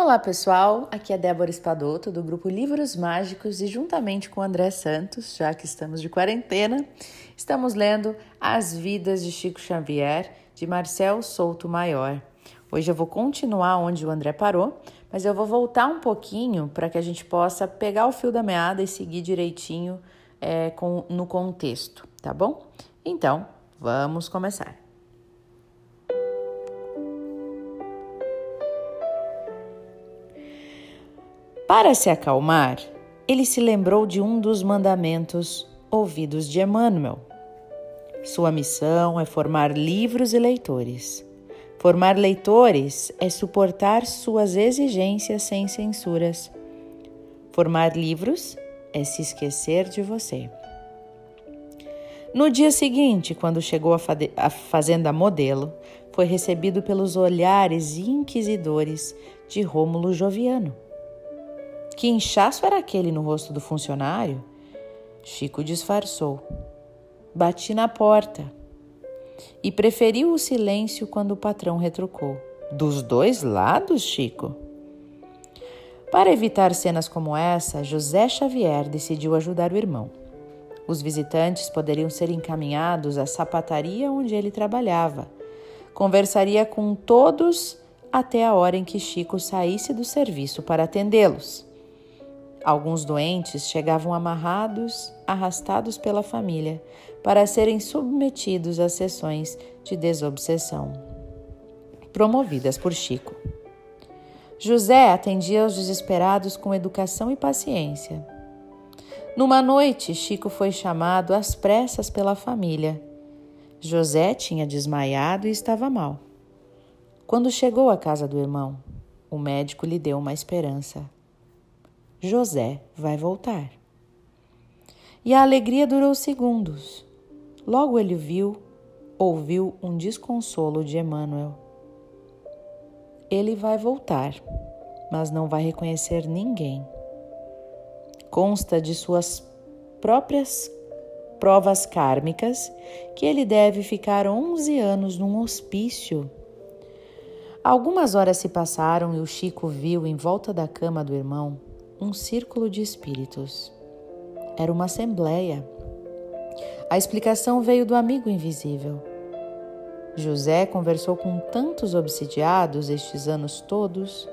Olá pessoal, aqui é Débora Espadoto do grupo Livros Mágicos e juntamente com André Santos, já que estamos de quarentena, estamos lendo As Vidas de Chico Xavier de Marcel Souto Maior. Hoje eu vou continuar onde o André parou, mas eu vou voltar um pouquinho para que a gente possa pegar o fio da meada e seguir direitinho é, com, no contexto, tá bom? Então, vamos começar. Para se acalmar, ele se lembrou de um dos mandamentos ouvidos de Emmanuel. Sua missão é formar livros e leitores. Formar leitores é suportar suas exigências sem censuras. Formar livros é se esquecer de você. No dia seguinte, quando chegou à fazenda modelo, foi recebido pelos olhares inquisidores de Rômulo Joviano. Que inchaço era aquele no rosto do funcionário? Chico disfarçou. Bati na porta. E preferiu o silêncio quando o patrão retrucou. Dos dois lados, Chico? Para evitar cenas como essa, José Xavier decidiu ajudar o irmão. Os visitantes poderiam ser encaminhados à sapataria onde ele trabalhava. Conversaria com todos até a hora em que Chico saísse do serviço para atendê-los. Alguns doentes chegavam amarrados, arrastados pela família, para serem submetidos a sessões de desobsessão, promovidas por Chico. José atendia aos desesperados com educação e paciência. Numa noite, Chico foi chamado às pressas pela família. José tinha desmaiado e estava mal. Quando chegou à casa do irmão, o médico lhe deu uma esperança. José vai voltar. E a alegria durou segundos. Logo ele viu, ouviu um desconsolo de Emmanuel. Ele vai voltar, mas não vai reconhecer ninguém. Consta de suas próprias provas kármicas que ele deve ficar 11 anos num hospício. Algumas horas se passaram e o Chico viu em volta da cama do irmão um círculo de espíritos. Era uma assembleia. A explicação veio do amigo invisível. José conversou com tantos obsidiados estes anos todos.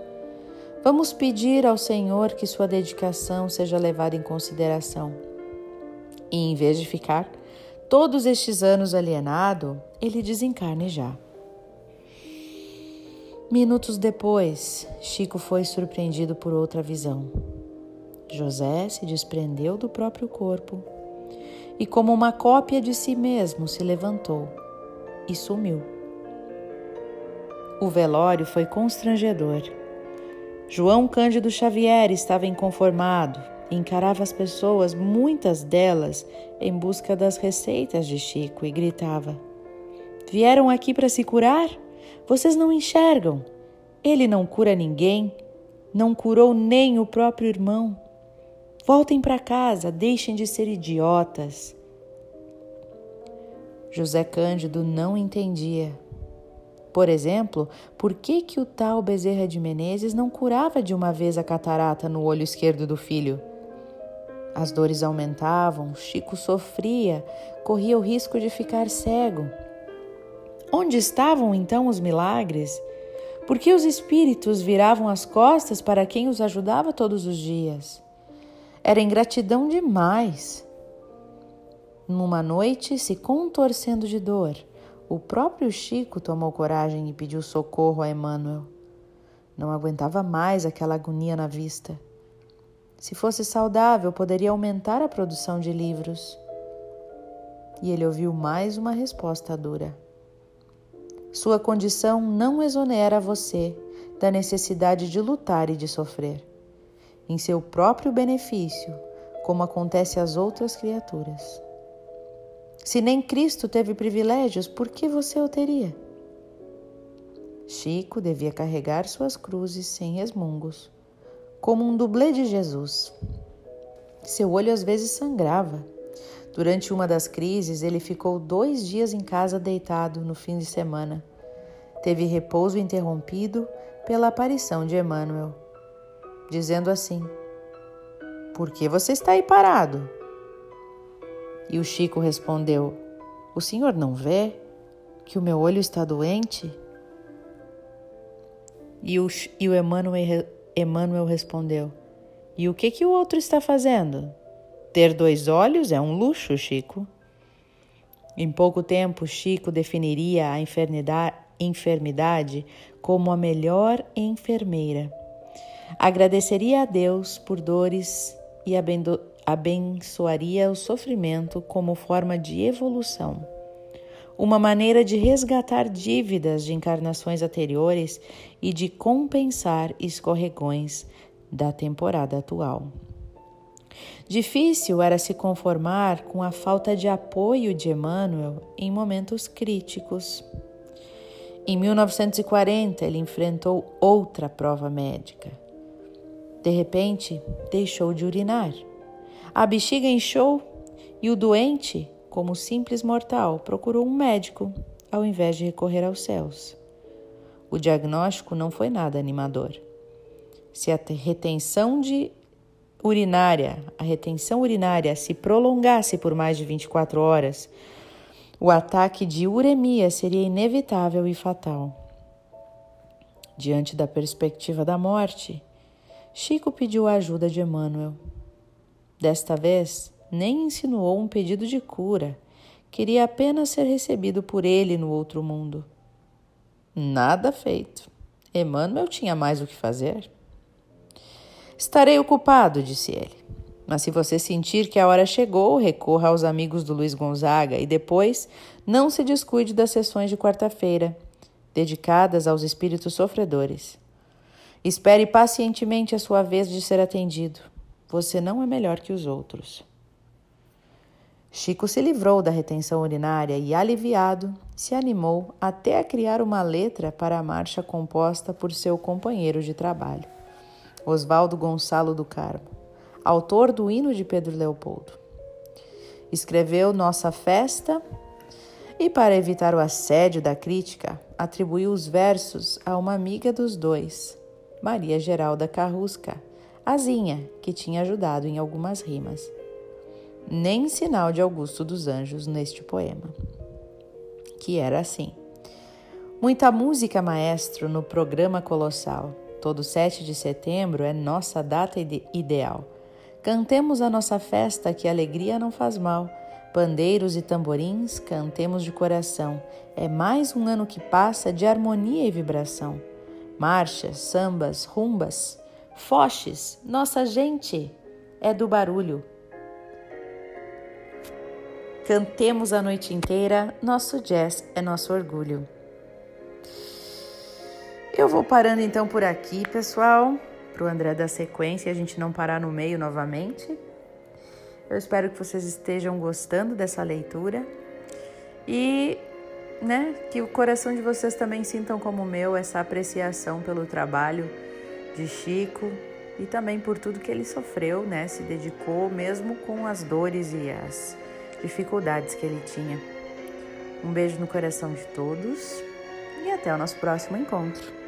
Vamos pedir ao Senhor que sua dedicação seja levada em consideração. E em vez de ficar todos estes anos alienado, ele desencarne já. Minutos depois, Chico foi surpreendido por outra visão. José se desprendeu do próprio corpo e, como uma cópia de si mesmo, se levantou e sumiu. O velório foi constrangedor. João Cândido Xavier estava inconformado encarava as pessoas, muitas delas, em busca das receitas de Chico, e gritava: Vieram aqui para se curar? Vocês não enxergam. Ele não cura ninguém, não curou nem o próprio irmão. Voltem para casa, deixem de ser idiotas. José Cândido não entendia. Por exemplo, por que, que o tal Bezerra de Menezes não curava de uma vez a catarata no olho esquerdo do filho? As dores aumentavam, Chico sofria, corria o risco de ficar cego. Onde estavam então os milagres? Por que os espíritos viravam as costas para quem os ajudava todos os dias? Era ingratidão demais. Numa noite, se contorcendo de dor, o próprio Chico tomou coragem e pediu socorro a Emmanuel. Não aguentava mais aquela agonia na vista. Se fosse saudável, poderia aumentar a produção de livros. E ele ouviu mais uma resposta dura. Sua condição não exonera você da necessidade de lutar e de sofrer em seu próprio benefício, como acontece às outras criaturas. Se nem Cristo teve privilégios, por que você o teria? Chico devia carregar suas cruzes sem resmungos, como um dublê de Jesus. Seu olho às vezes sangrava. Durante uma das crises, ele ficou dois dias em casa deitado no fim de semana. teve repouso interrompido pela aparição de Emmanuel, dizendo assim: Por que você está aí parado? E o Chico respondeu: O senhor não vê que o meu olho está doente? E o, e o Emmanuel, Emmanuel respondeu: E o que, que o outro está fazendo? Ter dois olhos é um luxo, Chico. Em pouco tempo, Chico definiria a enfermidade como a melhor enfermeira. Agradeceria a Deus por dores e abençoaria o sofrimento como forma de evolução uma maneira de resgatar dívidas de encarnações anteriores e de compensar escorregões da temporada atual. Difícil era se conformar com a falta de apoio de Emmanuel em momentos críticos. Em 1940, ele enfrentou outra prova médica. De repente, deixou de urinar. A bexiga inchou e o doente como simples mortal, procurou um médico ao invés de recorrer aos céus. O diagnóstico não foi nada animador. Se a retenção de urinária, a retenção urinária se prolongasse por mais de 24 horas, o ataque de uremia seria inevitável e fatal. Diante da perspectiva da morte, Chico pediu a ajuda de Emmanuel. Desta vez, nem insinuou um pedido de cura. Queria apenas ser recebido por ele no outro mundo. Nada feito. Emmanuel tinha mais o que fazer. Estarei ocupado, disse ele. Mas se você sentir que a hora chegou, recorra aos amigos do Luiz Gonzaga e depois não se descuide das sessões de quarta-feira, dedicadas aos espíritos sofredores. Espere pacientemente a sua vez de ser atendido. Você não é melhor que os outros. Chico se livrou da retenção urinária e, aliviado, se animou até a criar uma letra para a marcha composta por seu companheiro de trabalho, Oswaldo Gonçalo do Carmo, autor do hino de Pedro Leopoldo. Escreveu Nossa Festa e, para evitar o assédio da crítica, atribuiu os versos a uma amiga dos dois, Maria Geralda Carrusca, Azinha, que tinha ajudado em algumas rimas nem sinal de Augusto dos Anjos neste poema, que era assim. Muita música, maestro, no programa colossal. Todo 7 de setembro é nossa data ideal. Cantemos a nossa festa, que alegria não faz mal. Pandeiros e tamborins, cantemos de coração. É mais um ano que passa de harmonia e vibração. Marchas, sambas, rumbas, foches, nossa gente é do barulho Cantemos a noite inteira, nosso jazz é nosso orgulho. Eu vou parando então por aqui, pessoal, para o André da sequência a gente não parar no meio novamente. Eu espero que vocês estejam gostando dessa leitura e né, que o coração de vocês também sintam como o meu essa apreciação pelo trabalho de Chico e também por tudo que ele sofreu, né, se dedicou mesmo com as dores e as dificuldades que ele tinha. Um beijo no coração de todos e até o nosso próximo encontro.